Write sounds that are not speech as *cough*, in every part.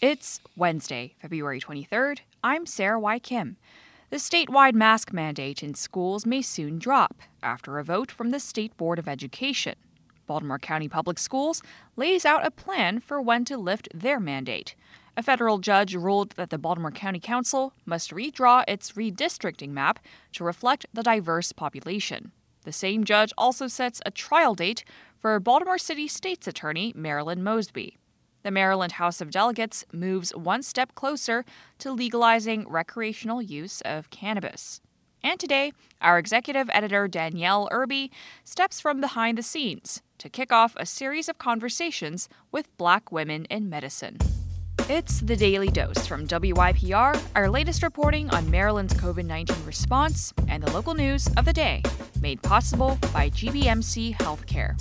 It's Wednesday, February 23rd. I'm Sarah Y. Kim. The statewide mask mandate in schools may soon drop after a vote from the State Board of Education. Baltimore County Public Schools lays out a plan for when to lift their mandate. A federal judge ruled that the Baltimore County Council must redraw its redistricting map to reflect the diverse population. The same judge also sets a trial date for Baltimore City State's Attorney Marilyn Mosby. The Maryland House of Delegates moves one step closer to legalizing recreational use of cannabis. And today, our executive editor Danyell Irby steps from behind the scenes to kick off a series of conversations with black women in medicine. It's the Daily Dose from WYPR, our latest reporting on Maryland's COVID 19 response and the local news of the day, made possible by GBMC Healthcare.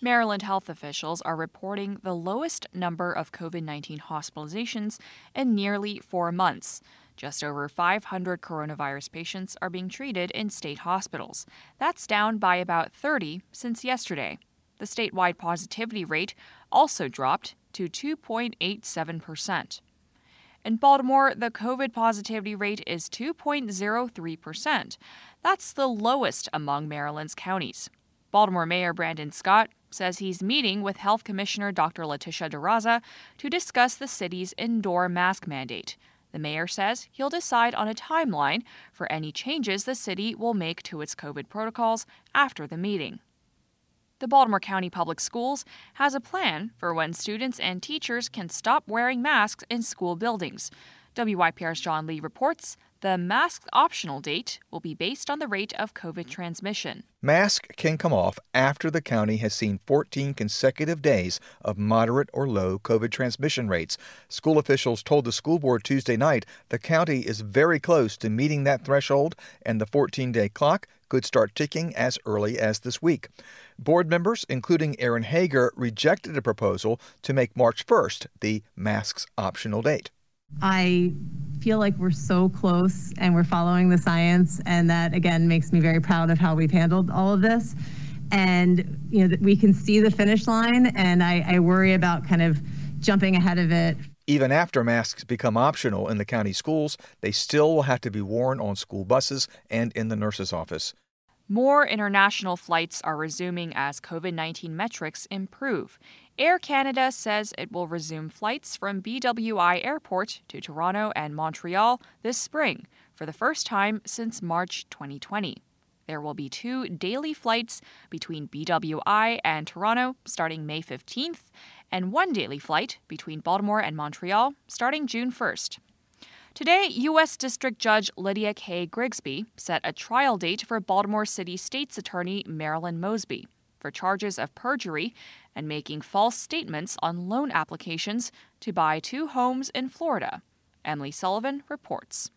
Maryland health officials are reporting the lowest number of COVID 19 hospitalizations in nearly four months. Just over 500 coronavirus patients are being treated in state hospitals. That's down by about 30 since yesterday. The statewide positivity rate also dropped to 2.87%. In Baltimore, the COVID positivity rate is 2.03%. That's the lowest among Maryland's counties. Baltimore Mayor Brandon Scott says he's meeting with Health Commissioner Dr. Letitia Dzirasa to discuss the city's indoor mask mandate. The mayor says he'll decide on a timeline for any changes the city will make to its COVID protocols after the meeting. The Baltimore County Public Schools has a plan for when students and teachers can stop wearing masks in school buildings. WYPR's John Lee reports the mask optional date will be based on the rate of COVID transmission. Mask can come off after the county has seen 14 consecutive days of moderate or low COVID transmission rates. School officials told the school board Tuesday night the county is very close to meeting that threshold and the 14 day clock could start ticking as early as this week. Board members, including Erin Hager, rejected a proposal to make March 1st the masks optional date. I feel like we're so close and we're following the science, and that again makes me very proud of how we've handled all of this. And you know, we can see the finish line, and I, I worry about kind of jumping ahead of it. Even after masks become optional in the county schools, they still will have to be worn on school buses and in the nurse's office. More international flights are resuming as COVID 19 metrics improve. Air Canada says it will resume flights from BWI Airport to Toronto and Montreal this spring for the first time since March 2020. There will be two daily flights between BWI and Toronto starting May 15th, and one daily flight between Baltimore and Montreal starting June 1st. Today, U.S. District Judge Lydia K. Grigsby set a trial date for Baltimore City State's Attorney Marilyn Mosby for charges of perjury and making false statements on loan applications to buy two homes in Florida. Emily Sullivan reports.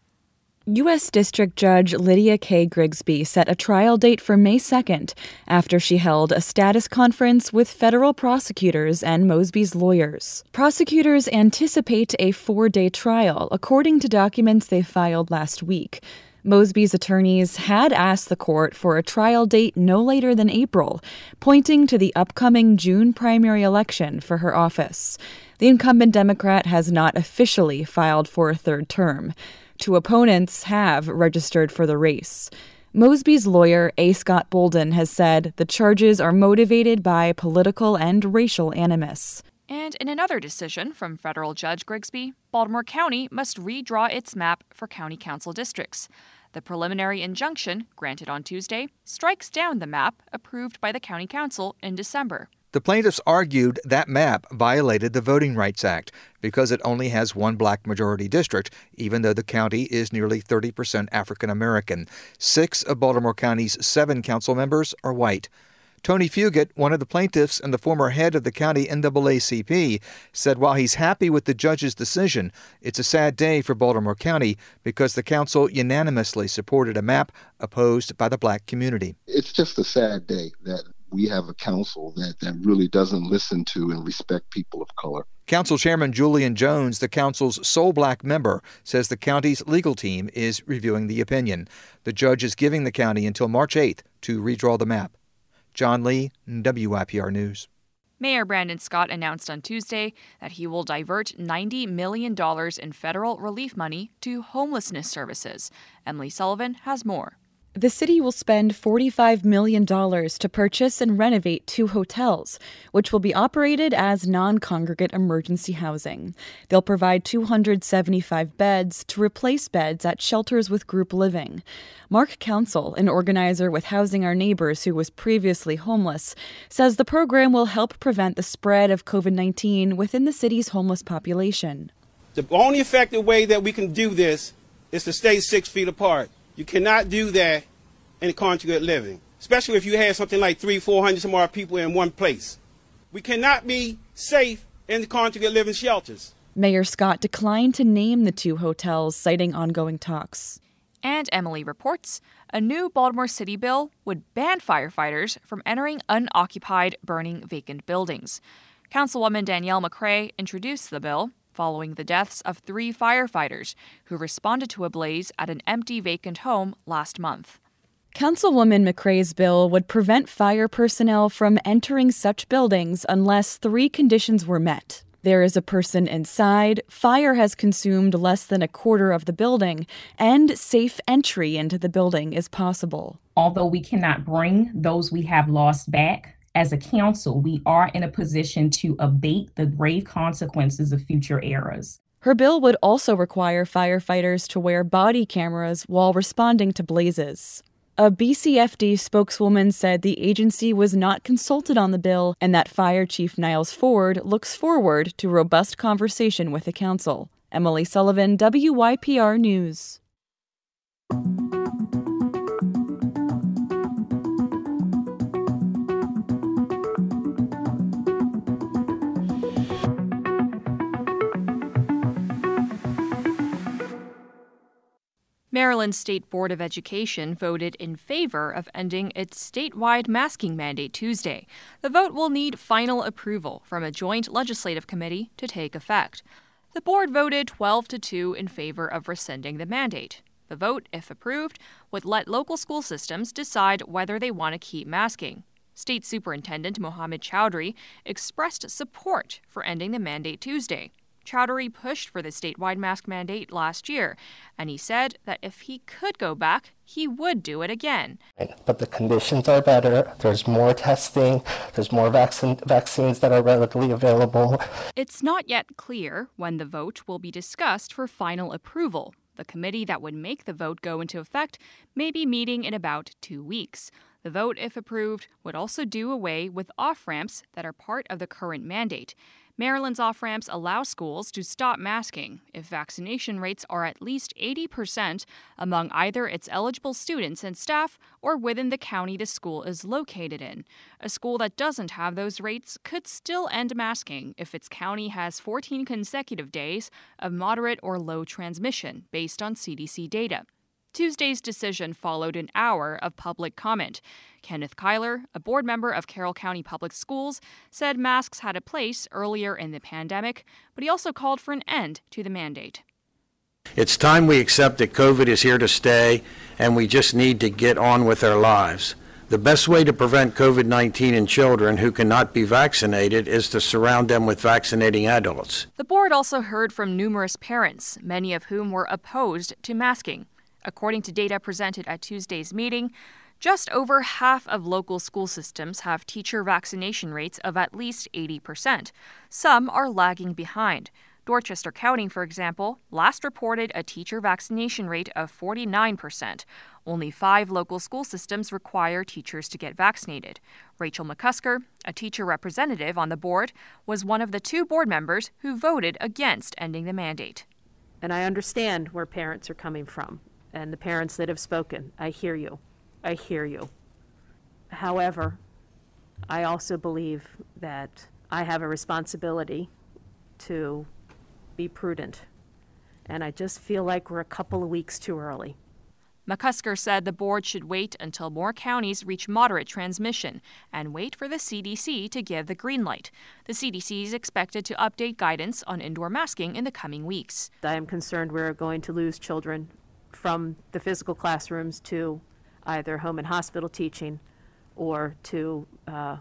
U.S. District Judge Lydia K. Grigsby set a trial date for May 2nd after she held a status conference with federal prosecutors and Mosby's lawyers. Prosecutors anticipate a four day trial, according to documents they filed last week. Mosby's attorneys had asked the court for a trial date no later than April, pointing to the upcoming June primary election for her office. The incumbent Democrat has not officially filed for a third term. Two opponents have registered for the race. Mosby's lawyer, A. Scott Bolden, has said the charges are motivated by political and racial animus. And in another decision from federal judge Grigsby, Baltimore County must redraw its map for county council districts. The preliminary injunction, granted on Tuesday, strikes down the map approved by the county council in December. The plaintiffs argued that map violated the Voting Rights Act because it only has one black majority district, even though the county is nearly 30% African American. Six of Baltimore County's seven council members are white. Tony Fugett, one of the plaintiffs and the former head of the county NAACP, said while he's happy with the judge's decision, it's a sad day for Baltimore County because the council unanimously supported a map opposed by the black community. It's just a sad day that we have a council that, that really doesn't listen to and respect people of color. Council Chairman Julian Jones, the council's sole black member, says the county's legal team is reviewing the opinion. The judge is giving the county until March 8th to redraw the map. John Lee, WYPR News. Mayor Brandon Scott announced on Tuesday that he will divert $90 million in federal relief money to homelessness services. Emily Sullivan has more. The city will spend $45 million to purchase and renovate two hotels, which will be operated as non congregate emergency housing. They'll provide 275 beds to replace beds at shelters with group living. Mark Council, an organizer with Housing Our Neighbors who was previously homeless, says the program will help prevent the spread of COVID 19 within the city's homeless population. The only effective way that we can do this is to stay six feet apart. You cannot do that in conjugate living, especially if you have something like three, four hundred some more people in one place. We cannot be safe in the conjugate living shelters. Mayor Scott declined to name the two hotels, citing ongoing talks. And Emily reports a new Baltimore City bill would ban firefighters from entering unoccupied, burning vacant buildings. Councilwoman Danielle McCray introduced the bill following the deaths of three firefighters who responded to a blaze at an empty vacant home last month. Councilwoman McCray's bill would prevent fire personnel from entering such buildings unless three conditions were met. There is a person inside, fire has consumed less than a quarter of the building, and safe entry into the building is possible. Although we cannot bring those we have lost back, as a council, we are in a position to abate the grave consequences of future eras. Her bill would also require firefighters to wear body cameras while responding to blazes. A BCFD spokeswoman said the agency was not consulted on the bill and that Fire Chief Niles Ford looks forward to robust conversation with the council. Emily Sullivan, WYPR News. Maryland State Board of Education voted in favor of ending its statewide masking mandate Tuesday. The vote will need final approval from a joint legislative committee to take effect. The board voted 12 to 2 in favor of rescinding the mandate. The vote, if approved, would let local school systems decide whether they want to keep masking. State Superintendent Mohammed Choudhury expressed support for ending the mandate Tuesday. Choudhury pushed for the statewide mask mandate last year, and he said that if he could go back, he would do it again. But the conditions are better. There's more testing. There's more vaccine, vaccines that are readily available. It's not yet clear when the vote will be discussed for final approval. The committee that would make the vote go into effect may be meeting in about two weeks. The vote, if approved, would also do away with off ramps that are part of the current mandate. Maryland's off ramps allow schools to stop masking if vaccination rates are at least 80% among either its eligible students and staff or within the county the school is located in. A school that doesn't have those rates could still end masking if its county has 14 consecutive days of moderate or low transmission based on CDC data. Tuesday's decision followed an hour of public comment. Kenneth Kiler, a board member of Carroll County Public Schools, said masks had a place earlier in the pandemic, but he also called for an end to the mandate. It's time we accept that COVID is here to stay, and we just need to get on with our lives. The best way to prevent COVID 19 in children who cannot be vaccinated is to surround them with vaccinating adults. The board also heard from numerous parents, many of whom were opposed to masking. According to data presented at Tuesday's meeting, just over half of local school systems have teacher vaccination rates of at least 80%. Some are lagging behind. Dorchester County, for example, last reported a teacher vaccination rate of 49%. Only five local school systems require teachers to get vaccinated. Rachel McCusker, a teacher representative on the board, was one of the two board members who voted against ending the mandate. And I understand where parents are coming from and the parents that have spoken. I hear you. I hear you. However, I also believe that I have a responsibility to be prudent. And I just feel like we're a couple of weeks too early. McCusker said the board should wait until more counties reach moderate transmission and wait for the CDC to give the green light. The CDC is expected to update guidance on indoor masking in the coming weeks. I am concerned we're going to lose children from the physical classrooms to either home and hospital teaching or to uh,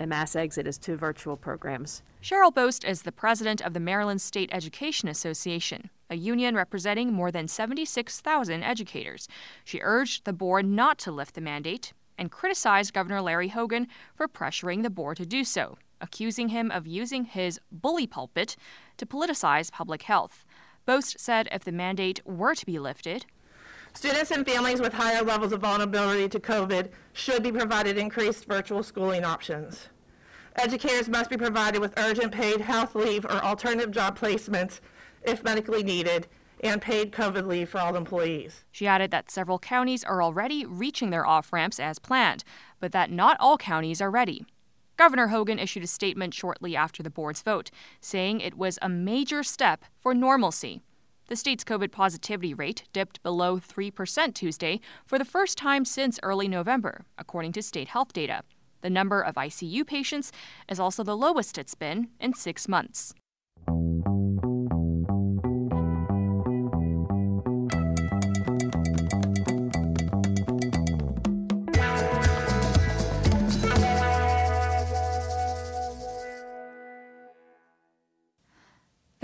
a mass exodus to virtual programs. Cheryl Bost is the president of the Maryland State Education Association, a union representing more than 76,000 educators. She urged the board not to lift the mandate and criticized Governor Larry Hogan for pressuring the board to do so, accusing him of using his bully pulpit to politicize public health. Bost said if the mandate were to be lifted, Students and families with higher levels of vulnerability to COVID should be provided increased virtual schooling options. Educators must be provided with urgent paid health leave or alternative job placements if medically needed, and paid COVID leave for all employees. She added that several counties are already reaching their off ramps as planned, but that not all counties are ready. Governor Hogan issued a statement shortly after the board's vote, saying it was a major step for normalcy. The state's COVID positivity rate dipped below 3% Tuesday for the first time since early November, according to state health data. The number of ICU patients is also the lowest it's been in six months.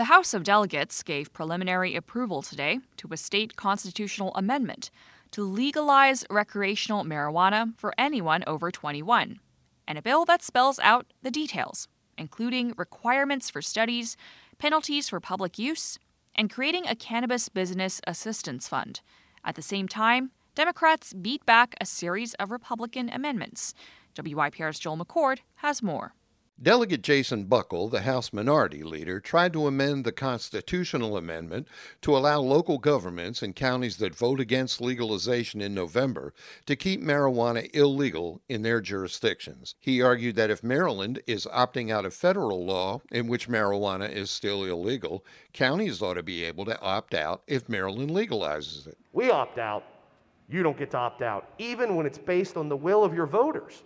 House of Delegates gave preliminary approval today to a state constitutional amendment to legalize recreational marijuana for anyone over 21, and a bill that spells out the details, including requirements for studies, penalties for public use, and creating a cannabis business assistance fund. At the same time, Democrats beat back a series of Republican amendments. WYPR's Joel McCord has more. Delegate Jason Buckel, the House Minority Leader, tried to amend the constitutional amendment to allow local governments and counties that vote against legalization in November to keep marijuana illegal in their jurisdictions. He argued that if Maryland is opting out of federal law in which marijuana is still illegal, counties ought to be able to opt out if Maryland legalizes it. We opt out. You don't get to opt out, even when it's based on the will of your voters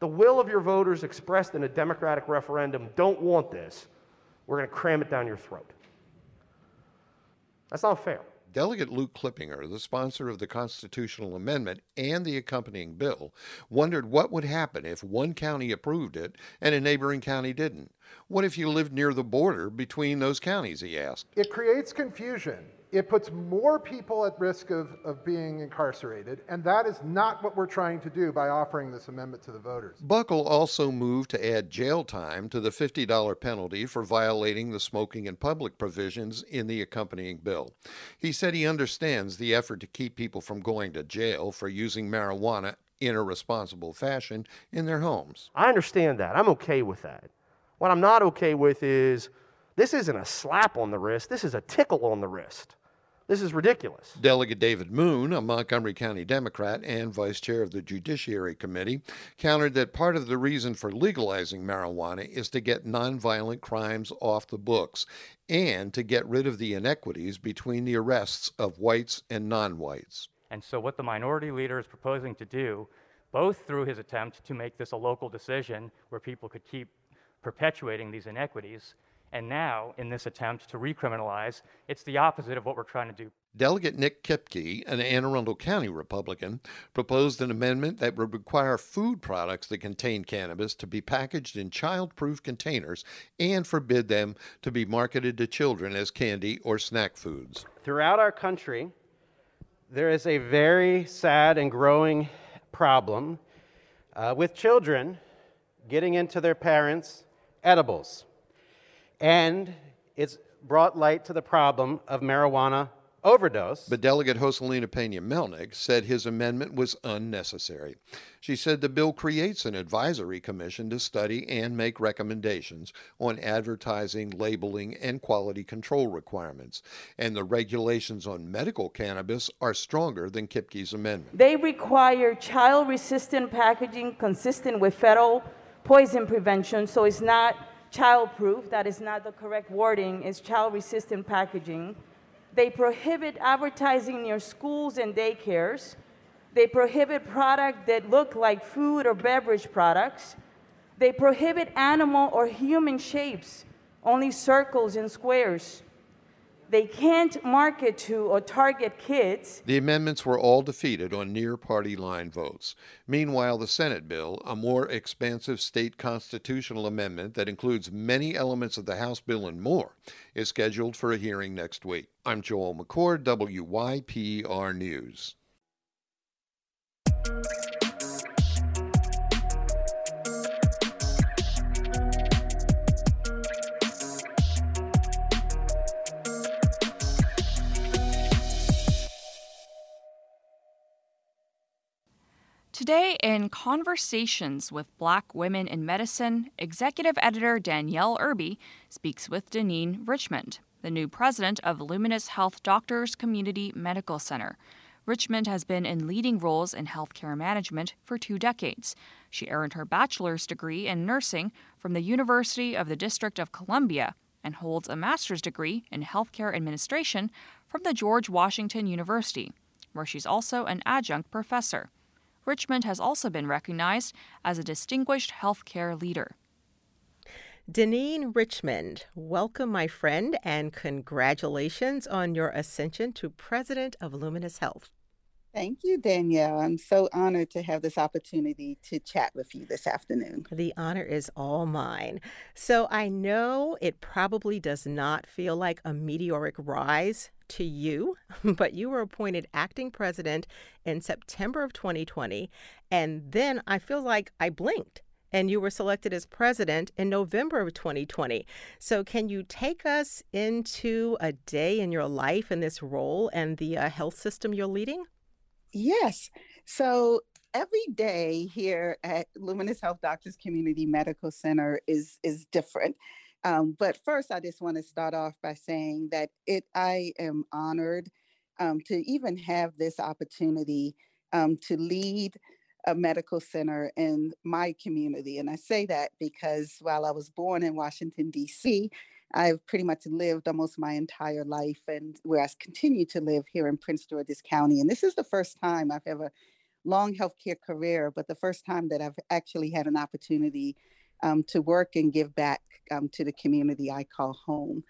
the will of your voters expressed in a democratic referendum don't want this, we're going to cram it down your throat. That's not fair. Delegate Luke Clippinger, the sponsor of the constitutional amendment and the accompanying bill, wondered what would happen if one county approved it and a neighboring county didn't. What if you lived near the border between those counties, he asked. It creates confusion it puts more people at risk of, of being incarcerated, and that is not what we're trying to do by offering this amendment to the voters. Buckel also moved to add jail time to the $50 penalty for violating the smoking in public provisions in the accompanying bill. He said he understands the effort to keep people from going to jail for using marijuana in a responsible fashion in their homes. I understand that. I'm okay with that. What I'm not okay with is this isn't a slap on the wrist, this is a tickle on the wrist. This is ridiculous. Delegate David Moon, a Montgomery County Democrat and vice chair of the Judiciary Committee, countered that part of the reason for legalizing marijuana is to get nonviolent crimes off the books and to get rid of the inequities between the arrests of whites and non whites. And so, what the minority leader is proposing to do, both through his attempt to make this a local decision where people could keep perpetuating these inequities, and now, in this attempt to recriminalize, it's the opposite of what we're trying to do. Delegate Nick Kipke, an Anne Arundel County Republican, proposed an amendment that would require food products that contain cannabis to be packaged in child proof containers and forbid them to be marketed to children as candy or snack foods. Throughout our country, there is a very sad and growing problem uh, with children getting into their parents' edibles and it's brought light to the problem of marijuana overdose. But Delegate Joseline Pena Melnyk said his amendment was unnecessary. She said the bill creates an advisory commission to study and make recommendations on advertising, labeling, and quality control requirements. And the regulations on medical cannabis are stronger than Kipke's amendment. They require child resistant packaging consistent with federal poison prevention, so it's not child-proof, that is not the correct wording, is child-resistant packaging. They prohibit advertising near schools and daycares. They prohibit products that look like food or beverage products. They prohibit animal or human shapes, only circles and squares. They can't market to or target kids. The amendments were all defeated on near party line votes. Meanwhile, the Senate bill, a more expansive state constitutional amendment that includes many elements of the House bill and more, is scheduled for a hearing next week. I'm Joel McCord, WYPR News. Today, in Conversations with Black Women in Medicine, executive editor Danyell Irby speaks with Deneen Richmond, the new president of Luminis Health Doctors Community Medical Center. Richmond has been in leading roles in healthcare management for two decades. She earned her bachelor's degree in nursing from the University of the District of Columbia and holds a master's degree in healthcare administration from the George Washington University, where she's also an adjunct professor. Richmond has also been recognized as a distinguished healthcare leader. Deneen Richmond, welcome, my friend, and congratulations on your ascension to president of Luminis Health. Thank you, Danyell. I'm so honored to have this opportunity to chat with you this afternoon. The honor is all mine. So I know it probably does not feel like a meteoric rise to you, *laughs* but you were appointed acting president in September of 2020. And then I feel like I blinked and you were selected as president in November of 2020. So, can you take us into a day in your life in this role and the uh, health system you're leading? Yes. So every day here at Luminis Health Doctors Community Medical Center is is different. Um, but first, I just want to start off by saying that it I am honored um, to even have this opportunity um, to lead a medical center in my community. And I say that because while I was born in Washington, D.C., I've pretty much lived almost my entire life and where I continue to live here in Prince George's County. And this is the first time I've ever long healthcare career, but the first time that I've actually had an opportunity um, to work and give back um, to the community I call home.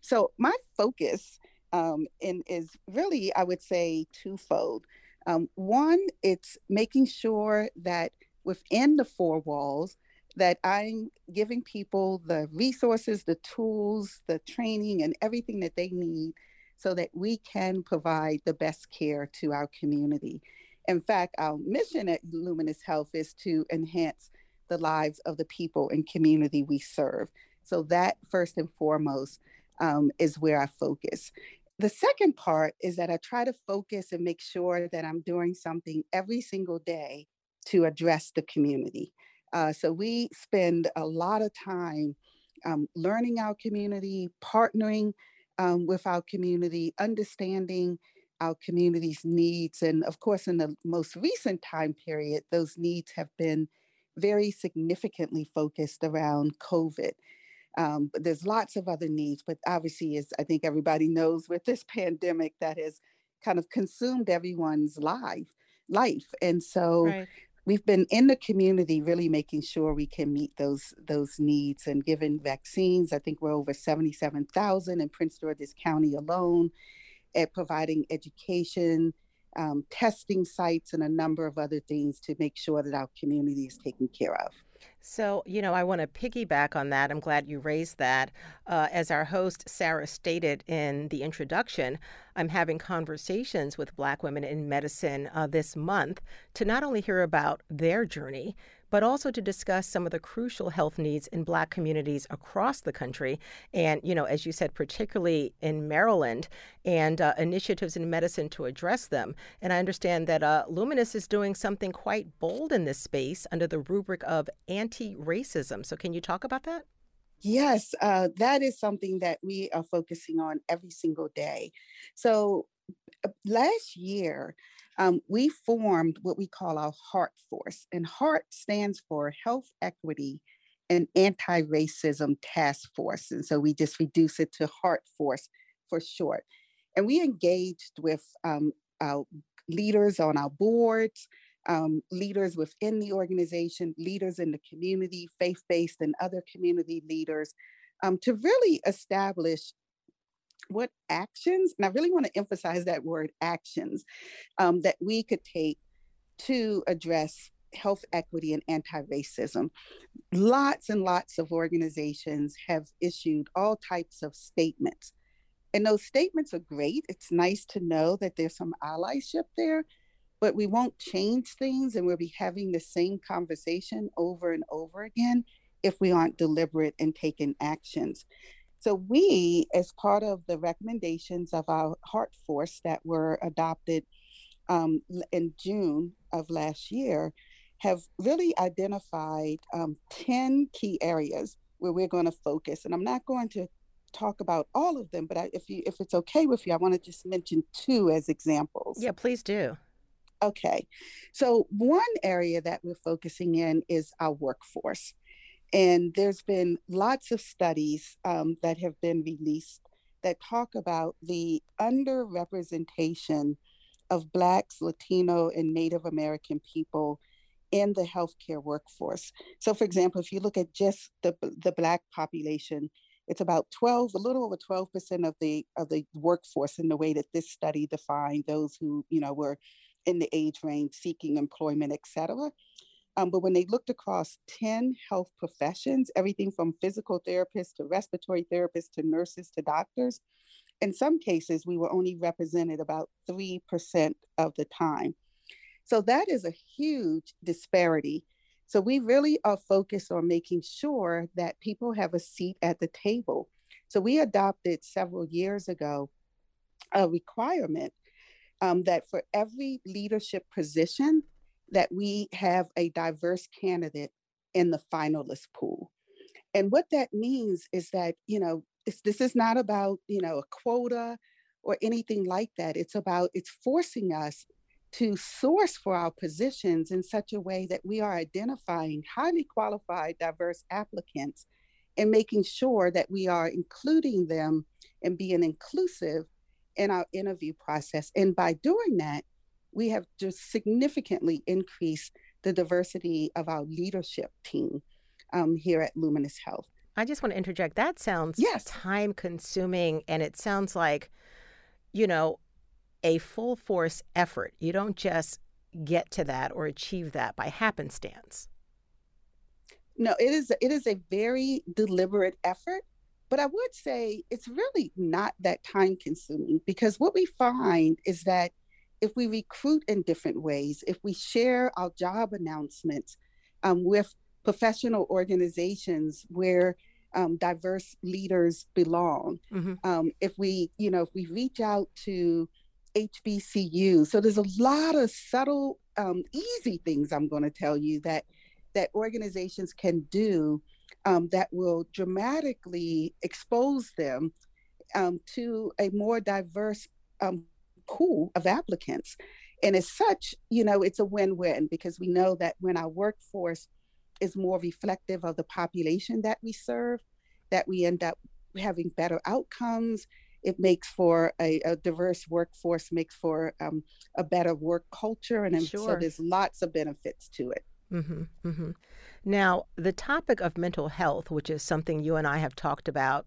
So my focus um, in, is really, I would say, twofold. Um, one, it's making sure that within the four walls, that I'm giving people the resources, the tools, the training, and everything that they need so that we can provide the best care to our community. In fact, our mission at Luminis Health is to enhance the lives of the people and community we serve. So, that first and foremost um, is where I focus. The second part is that I try to focus and make sure that I'm doing something every single day to address the community. Uh, so we spend a lot of time um, learning our community, partnering um, with our community, understanding our community's needs. And of course, in the most recent time period, those needs have been very significantly focused around COVID. Um, but there's lots of other needs, but obviously, as I think everybody knows, with this pandemic that has kind of consumed everyone's life, life, and so right we've been in the community really making sure we can meet those those needs and giving vaccines i think we're over 77000 in prince george's county alone at providing education um, testing sites and a number of other things to make sure that our community is taken care of so, you know, I want to piggyback on that. I'm glad you raised that. Uh, as our host, Sarah, stated in the introduction, I'm having conversations with Black women in medicine uh, this month to not only hear about their journey, but also to discuss some of the crucial health needs in Black communities across the country. And, you know, as you said, particularly in Maryland, and uh, initiatives in medicine to address them. And I understand that uh, Luminis is doing something quite bold in this space under the rubric of anti racism. So, can you talk about that? Yes, uh, that is something that we are focusing on every single day. So, uh, last year, um, we formed what we call our HEART Force, and HEART stands for Health Equity and Anti Racism Task Force. And so we just reduce it to HEART Force for short. And we engaged with um, our leaders on our boards, um, leaders within the organization, leaders in the community, faith based and other community leaders, um, to really establish what actions, and I really want to emphasize that word actions, um, that we could take to address health equity and anti racism. Lots and lots of organizations have issued all types of statements. And those statements are great. It's nice to know that there's some allyship there, but we won't change things and we'll be having the same conversation over and over again if we aren't deliberate in taking actions. So, we, as part of the recommendations of our Heart Force that were adopted um, in June of last year, have really identified um, 10 key areas where we're going to focus. And I'm not going to talk about all of them, but I, if you if it's okay with you, I want to just mention two as examples. Yeah, please do. Okay. So one area that we're focusing in is our workforce. And there's been lots of studies um, that have been released that talk about the underrepresentation of Blacks, Latino, and Native American people in the healthcare workforce. So, for example, if you look at just the, the Black population, it's about 12, a little over 12% of the of the workforce in the way that this study defined those who, you know, were in the age range seeking employment, et cetera. Um, but when they looked across 10 health professions, everything from physical therapists to respiratory therapists to nurses to doctors, in some cases, we were only represented about 3% of the time. So that is a huge disparity. So we really are focused on making sure that people have a seat at the table. So we adopted several years ago a requirement um, that for every leadership position that we have a diverse candidate in the finalist pool. And what that means is that, you know, this is not about, you know, a quota or anything like that. It's about, it's forcing us to source for our positions in such a way that we are identifying highly qualified, diverse applicants and making sure that we are including them and being inclusive in our interview process. And by doing that, we have just significantly increased the diversity of our leadership team um, here at Luminis Health. I just want to interject. That sounds yes. time consuming and it sounds like, you know, a full force effort. You don't just get to that or achieve that by happenstance. No, it is it is a very deliberate effort, but I would say it's really not that time consuming because what we find is that if we recruit in different ways, if we share our job announcements um, with professional organizations where um, diverse leaders belong, mm-hmm. um, if we, you know, if we reach out to HBCU, so there's a lot of subtle, um, easy things I'm going to tell you that that organizations can do um, that will dramatically expose them um, to a more diverse um, pool of applicants. And as such, you know, it's a win win because we know that when our workforce is more reflective of the population that we serve, that we end up having better outcomes. It makes for a, a diverse workforce, makes for um, a better work culture. And sure. so there's lots of benefits to it. Mm-hmm, mm-hmm. Now, the topic of mental health, which is something you and I have talked about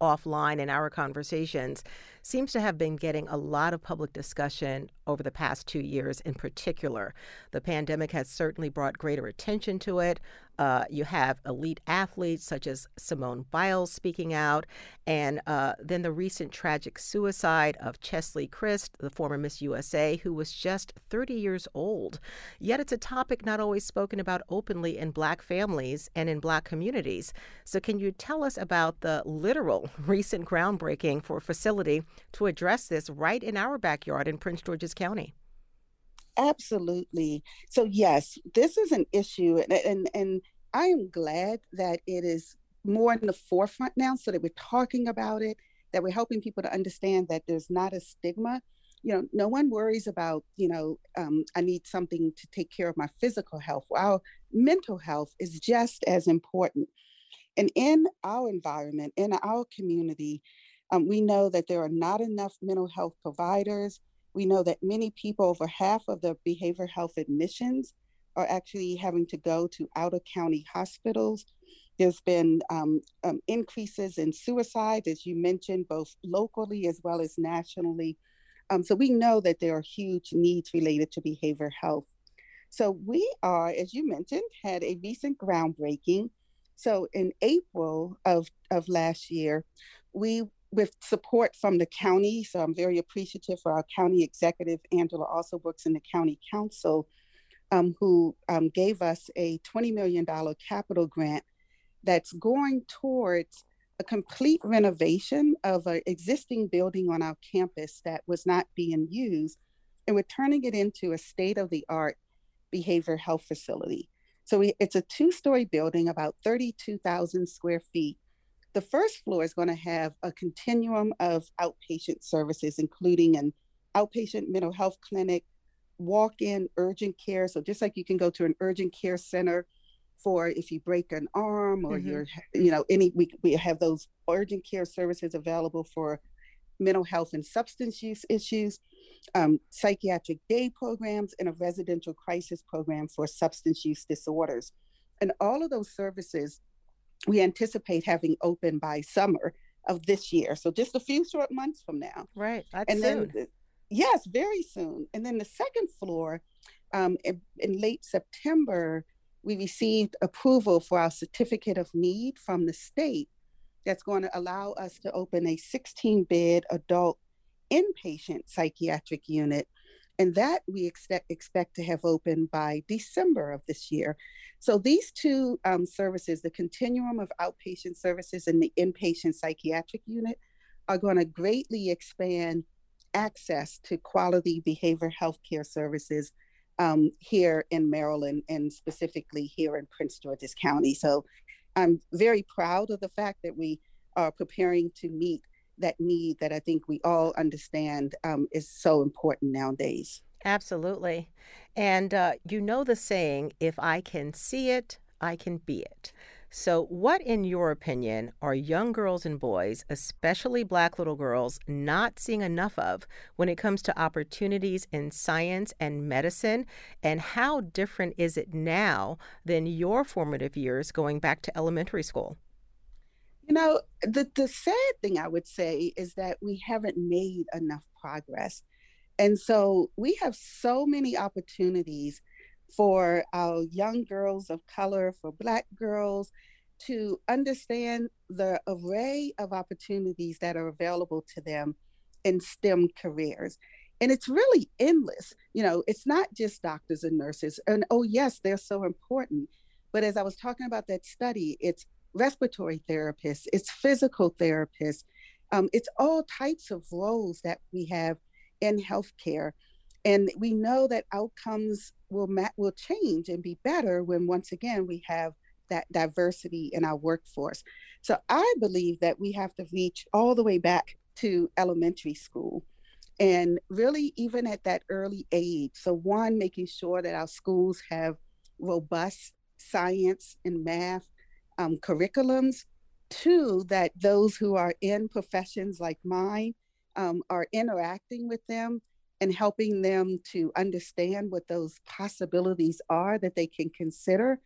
offline in our conversations, seems to have been getting a lot of public discussion over the past two years in particular. The pandemic has certainly brought greater attention to it. Uh, you have elite athletes such as Simone Biles speaking out, and uh, then the recent tragic suicide of Chesley Kryst, the former Miss USA, who was just 30 years old. Yet it's a topic not always spoken about openly in Black families and in Black communities. So, can you tell us about the literal *laughs* recent groundbreaking for a facility to address this right in our backyard in Prince George's County? Absolutely. So yes, this is an issue, and and, and I am glad that it is more in the forefront now, so that we're talking about it, that we're helping people to understand that there's not a stigma. You know, no one worries about you know um, I need something to take care of my physical health. Our mental health is just as important. And in our environment, in our community, um, we know that there are not enough mental health providers we know that many people, over half of the behavioral health admissions, are actually having to go to out of county hospitals. There's been um, um, increases in suicide, as you mentioned, both locally as well as nationally. Um, so we know that there are huge needs related to behavioral health. So we are, as you mentioned, had a recent groundbreaking. So in April of, of last year, we, with support from the county, so I'm very appreciative for our county executive, Angela Alsobrooks in the county council, um, who um, gave us a $20 million capital grant that's going towards a complete renovation of an existing building on our campus that was not being used, and we're turning it into a state of the art behavioral health facility. So we, it's a two story building, about 32,000 square feet. The first floor is going to have a continuum of outpatient services, including an outpatient mental health clinic, walk in urgent care. So just like you can go to an urgent care center for if you break an arm or mm-hmm. you're, you know, any, we, we have those urgent care services available for mental health and substance use issues, um, psychiatric day programs, and a residential crisis program for substance use disorders. And all of those services we anticipate having open by summer of this year. So just a few short months from now. Right. That's and soon. then, yes, very soon. And then the second floor, um, in, in late September, we received approval for our certificate of need from the state that's going to allow us to open a 16 bed adult inpatient psychiatric unit. And that we expect, expect to have open by December of this year. So these two um, services, the continuum of outpatient services and the inpatient psychiatric unit, are going to greatly expand access to quality behavior health care services um, here in Maryland and specifically here in Prince George's County. So I'm very proud of the fact that we are preparing to meet that need that I think we all understand um, is so important nowadays. Absolutely. And uh, you know the saying, if I can see it, I can be it. So, what, in your opinion, are young girls and boys, especially black little girls, not seeing enough of when it comes to opportunities in science and medicine? And how different is it now than your formative years going back to elementary school? You know, the, the sad thing I would say is that we haven't made enough progress. And so we have so many opportunities for our young girls of color, for Black girls, to understand the array of opportunities that are available to them in STEM careers. And it's really endless. You know, it's not just doctors and nurses. And oh, yes, they're so important. But as I was talking about that study, it's respiratory therapists, it's physical therapists, um, it's all types of roles that we have in healthcare. And we know that outcomes will ma- will change and be better when once again we have that diversity in our workforce. So I believe that we have to reach all the way back to elementary school and really even at that early age. So one making sure that our schools have robust science and math um, curriculums. Two, that those who are in professions like mine um, are interacting with them and helping them to understand what those possibilities are that they can consider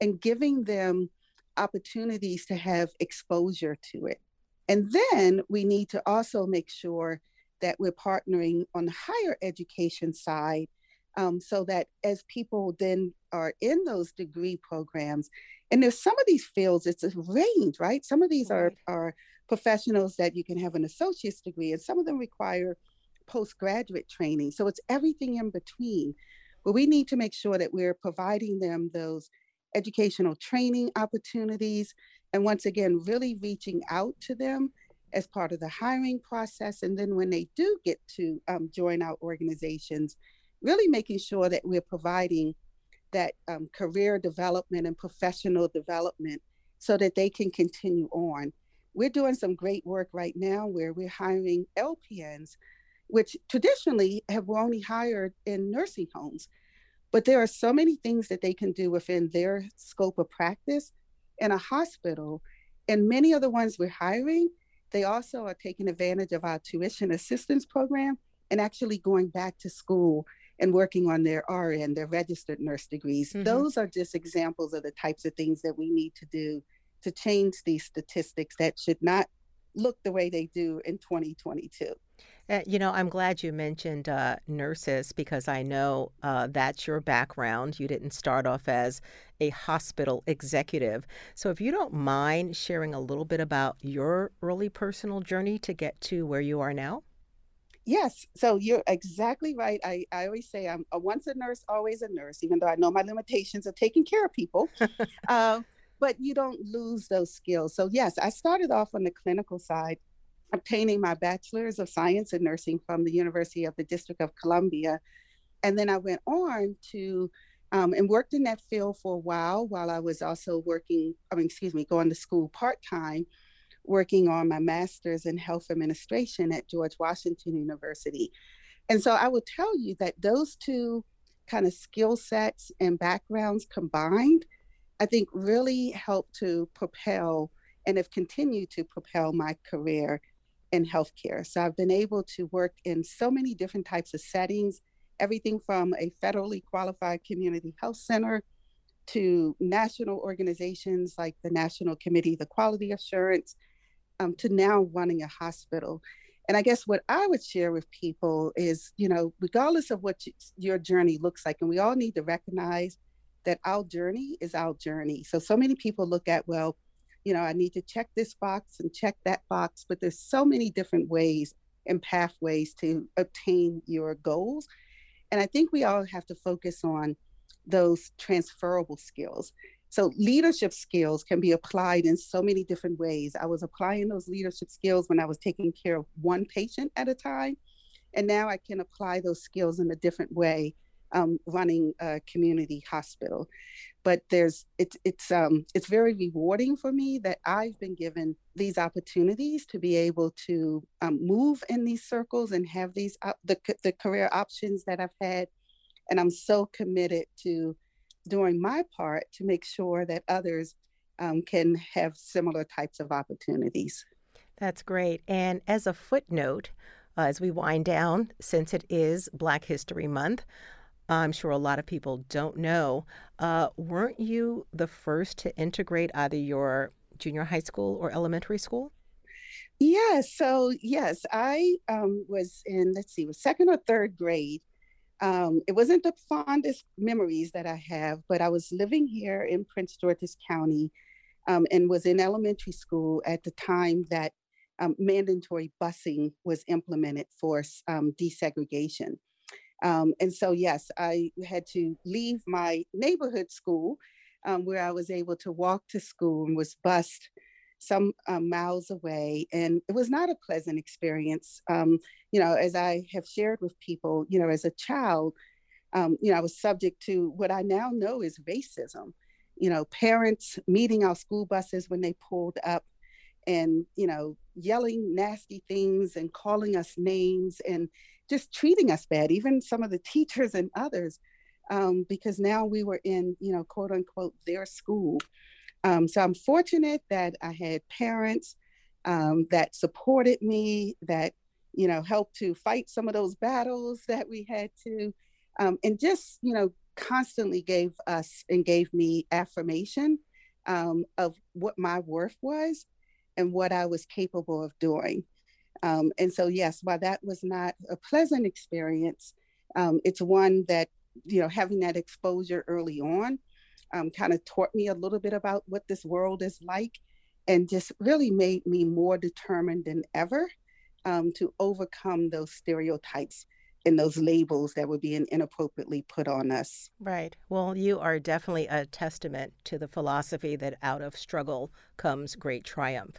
and giving them opportunities to have exposure to it. And then we need to also make sure that we're partnering on the higher education side um, so that as people then are in those degree programs, and there's some of these fields, it's a range, right? Some of these right. are, are professionals that you can have an associate's degree, and some of them require postgraduate training. So it's everything in between. But we need to make sure that we're providing them those educational training opportunities. And once again, really reaching out to them as part of the hiring process. And then when they do get to um, join our organizations, really making sure that we're providing that um, career development and professional development so that they can continue on. We're doing some great work right now where we're hiring LPNs which traditionally have only hired in nursing homes. But there are so many things that they can do within their scope of practice in a hospital. And many of the ones we're hiring, they also are taking advantage of our tuition assistance program and actually going back to school and working on their RN, their registered nurse degrees. Mm-hmm. Those are just examples of the types of things that we need to do to change these statistics that should not look the way they do in 2022. Uh, you know, I'm glad you mentioned uh, nurses because I know uh, that's your background. You didn't start off as a hospital executive. So, if you don't mind sharing a little bit about your early personal journey to get to where you are now. Yes, so you're exactly right. I, I always say I'm a once a nurse, always a nurse, even though I know my limitations of taking care of people. *laughs* uh, but you don't lose those skills. So, yes, I started off on the clinical side obtaining my bachelor's of science in nursing from the University of the District of Columbia. And then I went on to um, and worked in that field for a while while I was also working, I mean, excuse me, going to school part time, working on my master's in health administration at George Washington University. And so I will tell you that those two kind of skill sets and backgrounds combined, I think really helped to propel and have continued to propel my career in healthcare. So I've been able to work in so many different types of settings, everything from a federally qualified community health center to national organizations like the National Committee, the Quality Assurance, um, to now running a hospital. And I guess what I would share with people is, you know, regardless of what your journey looks like, and we all need to recognize that our journey is our journey. So, so many people look at, well, you know, I need to check this box and check that box, but there's so many different ways and pathways to obtain your goals. And I think we all have to focus on those transferable skills. So, leadership skills can be applied in so many different ways. I was applying those leadership skills when I was taking care of one patient at a time. And now I can apply those skills in a different way um, running a community hospital. But there's it's it's um, it's very rewarding for me that I've been given these opportunities to be able to um, move in these circles and have these uh, the the career options that I've had, and I'm so committed to doing my part to make sure that others um, can have similar types of opportunities. That's great. And as a footnote, uh, as we wind down, since it is Black History Month, I'm sure a lot of people don't know. Uh, weren't you the first to integrate either your junior high school or elementary school? Yes. So, yes, I um, was in, let's see, was second or third grade. Um, it wasn't the fondest memories that I have, but I was living here in Prince George's County um, and was in elementary school at the time that um, mandatory busing was implemented for um, desegregation. Um, and so, yes, I had to leave my neighborhood school um, where I was able to walk to school and was bused some um, miles away. And it was not a pleasant experience. Um, you know, as I have shared with people, you know, as a child, um, you know, I was subject to what I now know is racism. You know, parents meeting our school buses when they pulled up and, you know, yelling nasty things and calling us names and just treating us bad, even some of the teachers and others, um, because now we were in, you know, quote unquote, their school. Um, so I'm fortunate that I had parents um, that supported me, that, you know, helped to fight some of those battles that we had to, um, and just, you know, constantly gave us and gave me affirmation um, of what my worth was and what I was capable of doing. Um, and so, yes, while that was not a pleasant experience, um, it's one that, you know, having that exposure early on um, kind of taught me a little bit about what this world is like and just really made me more determined than ever um, to overcome those stereotypes and those labels that were being inappropriately put on us. Right. Well, you are definitely a testament to the philosophy that out of struggle comes great triumph.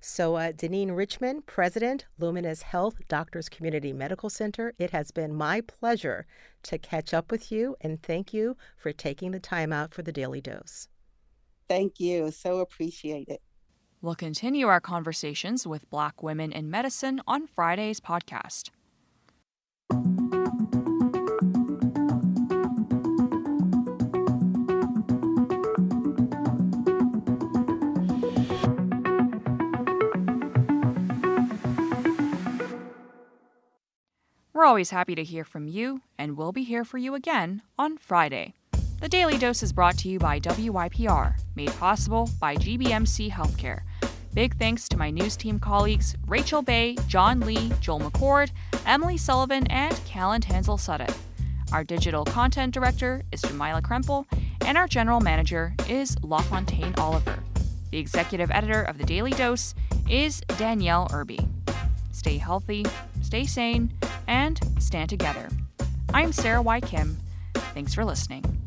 So, uh, Deneen Richmond, President, Luminis Health Doctors Community Medical Center, it has been my pleasure to catch up with you and thank you for taking the time out for the Daily Dose. Thank you. So appreciate it. We'll continue our conversations with Black women in medicine on Friday's podcast. We're always happy to hear from you, and we'll be here for you again on Friday. The Daily Dose is brought to you by WYPR, made possible by GBMC Healthcare. Big thanks to my news team colleagues Rachel Baye, John Lee, Joel McCord, Emily Sullivan, and Callan Tansill-Suddath. Our digital content director is Jamyla Krempel, and our general manager is LaFontaine Oliver. The executive editor of The Daily Dose is Danyell Irby. Stay healthy, stay sane, and stand together. I'm Sarah Y. Kim. Thanks for listening.